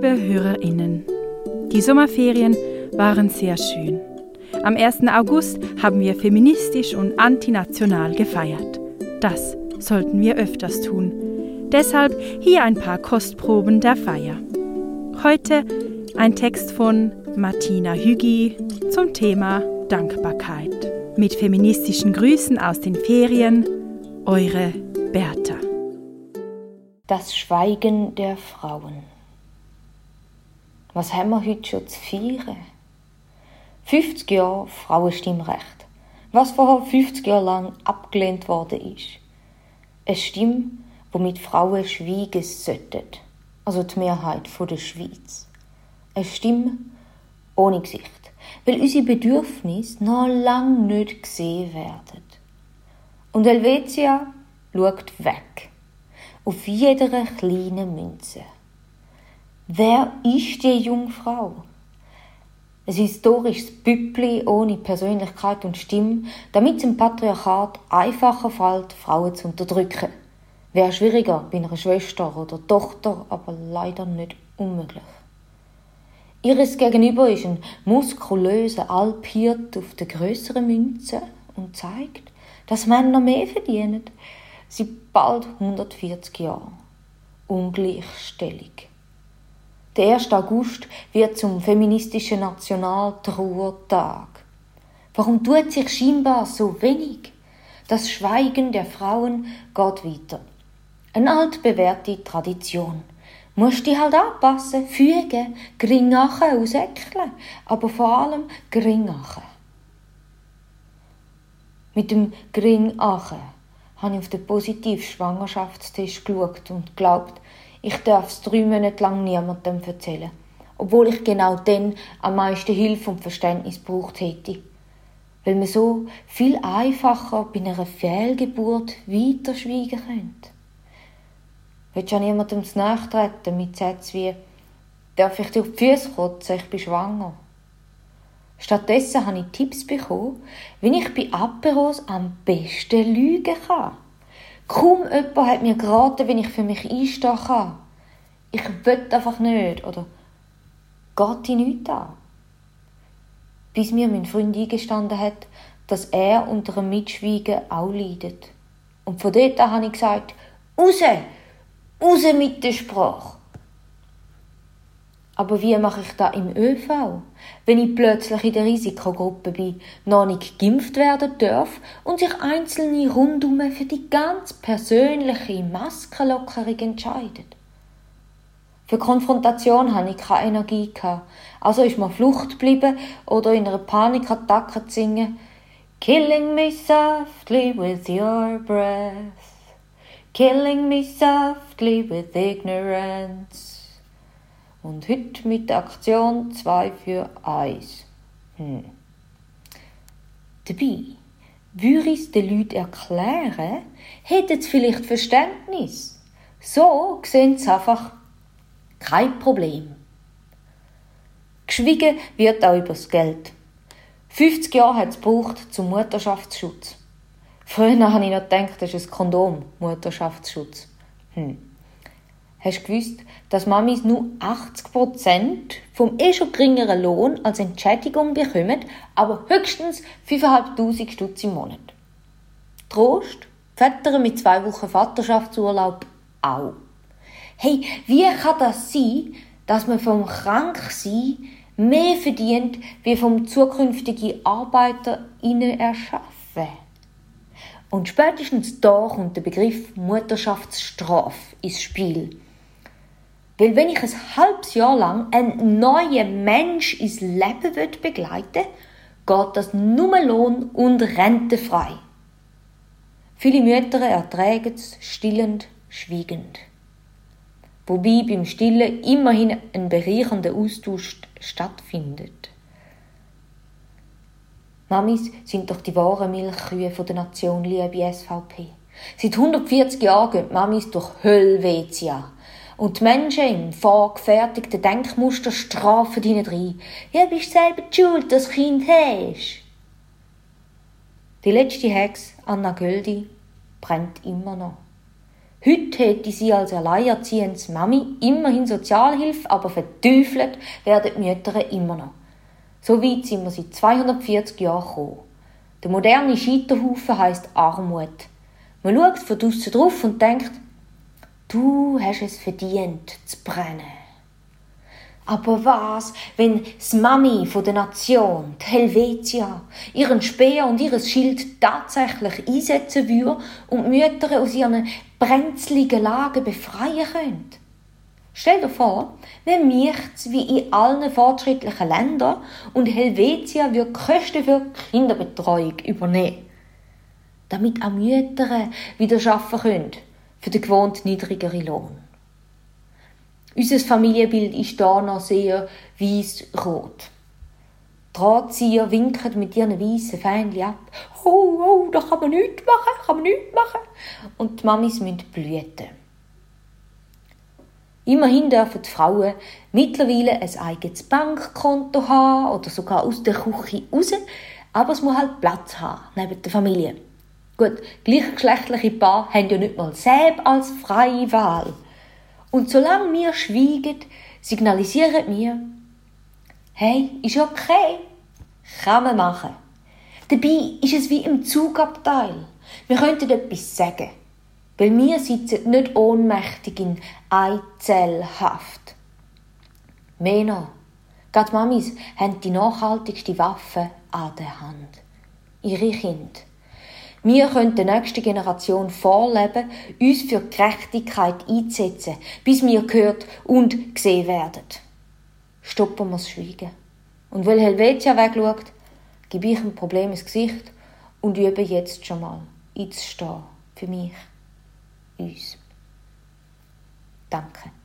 Liebe Hörerinnen, die Sommerferien waren sehr schön. Am 1. August haben wir feministisch und antinational gefeiert. Das sollten wir öfters tun. Deshalb hier ein paar Kostproben der Feier. Heute ein Text von Martina Hügi zum Thema Dankbarkeit. Mit feministischen Grüßen aus den Ferien, eure Bertha. Das Schweigen der Frauen. Was haben wir heute schon zu feiern? 50 Jahre Frauenstimmrecht. Was vorher 50 Jahre lang abgelehnt worden ist. Eine Stimme, womit Frauen schweigen sollten. Also die Mehrheit der Schweiz. Eine Stimme ohne Gesicht. Weil unsere Bedürfnisse noch lange nicht gesehen werden. Und Helvetia schaut weg. Auf jeder kleinen Münze. Wer ist die Jungfrau? Ein historisches Büppli ohne Persönlichkeit und Stimme, damit es im Patriarchat einfacher fällt, Frauen zu unterdrücken. Wäre schwieriger bei einer Schwester oder Tochter, aber leider nicht unmöglich. Ihres Gegenüber ist ein muskulöser Alphirt auf der größeren Münze und zeigt, dass Männer mehr verdienen. Seit bald 140 Jahren. Ungleichstellung. Der 1. August wird zum feministischen Nationaltrauertag. Warum tut sich scheinbar so wenig? Das Schweigen der Frauen geht weiter. Eine altbewährte Tradition. Musst dich halt anpassen, fügen, gringachen ausäckeln, aber vor allem gringachen. Mit dem Gringachen habe ich auf den positiven Schwangerschaftstest geschaut und glaubt, ich darf es drei Monate lang niemandem erzählen. Obwohl ich genau dann am meisten Hilfe und Verständnis braucht hätte. Weil man so viel einfacher bei einer Fehlgeburt weiter schweigen könnte. Willst du an niemandem nachtreten mit Sätzen wie «Darf ich dir auf die Füße kotzen? Ich bin schwanger?» Stattdessen habe ich Tipps bekommen, wie ich bei Aperos am besten lügen kann. Kaum jemand hat mir geraten, wie ich für mich einstehen kann. Ich will einfach nicht. Oder geht dich nichts an. Bis mir mein Freund eingestanden hat, dass er unter einem Mitschweigen auch leidet. Und von dort an habe ich gesagt, raus, raus mit der Sprache. Aber wie mache ich das im ÖV, wenn ich plötzlich in der Risikogruppe bin, noch nicht geimpft werden darf und sich Einzelne rundum für die ganz persönliche Maskenlockerung entscheiden? Für Konfrontation hatte ich keine Energie. Also ist mir Flucht geblieben oder in einer Panikattacke zu singen Killing me softly with your breath Killing me softly with ignorance und heute mit der Aktion 2 für 1. Hm. Dabei, würde ich es den Leuten erklären, hätten sie vielleicht Verständnis. So sehen sie einfach kein Problem. Geschwiegen wird auch über das Geld. 50 Jahre hat es gebraucht zum Mutterschaftsschutz. Früher habe ich noch gedacht, das ist ein Kondom, Mutterschaftsschutz. Hm. Hast du gewusst, dass Mamis nur 80% vom eh schon geringeren Lohn als Entschädigung bekommen, aber höchstens 5'500 Stutz im Monat? Trost, Väter mit zwei Wochen Vaterschaftsurlaub auch. Hey, wie kann das sein, dass man vom Kranksein mehr verdient, wie vom zukünftigen Arbeiter innen erschaffen? Und spätestens da kommt der Begriff Mutterschaftsstrafe ins Spiel. Weil wenn ich ein halbes Jahr lang einen neuen Mensch ins Leben begleiten will, geht das nur Lohn und Rente frei. Viele Mütter ertragen es stillend, schwiegend. Wobei beim Stillen immerhin ein bereichernder Austausch stattfindet. Mamis sind doch die wahren Milchkühe der Nation, liebe SVP. Seit 140 Jahren gehen Mamis durch Höllwetia und die Menschen im vorgefertigten Denkmuster strafen ihnen rein. Ja, bist selber die schuld, dass Kind hast. Die letzte Hex, Anna Göldi, brennt immer noch. Heute hätte sie als alleinerziehendes Mami immerhin Sozialhilfe, aber verteufelt werden die Mütter immer noch. So weit sind wir seit 240 Jahren gekommen. Der moderne Scheiterhaufen heisst Armut. Man schaut von draussen drauf und denkt, du hast es verdient zu brennen. Aber was, wenn das Mami von der Nation, die Helvetia, ihren Speer und ihres Schild tatsächlich einsetzen würde und Mütter aus ihren brenzligen Lagen befreien können? Stell dir vor, wir möchten wie in allen fortschrittlichen Ländern und Helvetia würde Kosten für Kinderbetreuung übernehmen. Damit auch Mütter wieder arbeiten können für den gewohnt niedrigeren Lohn. Unser Familienbild ist da noch sehr weiß-rot. Drahtzieher winken mit ihren weißen Fähnchen ab. Oh, oh, da kann man nichts machen, kann man nichts machen. Und die Mamis müssen blüten. Immerhin dürfen die Frauen mittlerweile ein eigenes Bankkonto haben oder sogar aus der Küche raus, aber es muss halt Platz haben neben der Familie. Gut, gleichgeschlechtliche Paare haben ja nicht mal selbst als freie Wahl. Und solange wir schweigen, signalisieren wir, hey, ist okay, kann man machen. Dabei ist es wie im Zugabteil. Wir könnten etwas sagen. Weil wir sitzen nicht ohnmächtig in Eizellhaft. Mehr noch, gerade Mamis haben die nachhaltigste Waffe an der Hand. Ihre Kinder. Wir können der nächsten Generation vorleben, uns für Gerechtigkeit einzusetzen, bis wir gehört und gesehen werden. Stoppen wir das Schweigen. Und weil Helvetia wegschaut, gebe ich ein Problem ins Gesicht und übe jetzt schon mal einzustehen für mich uns. Danke.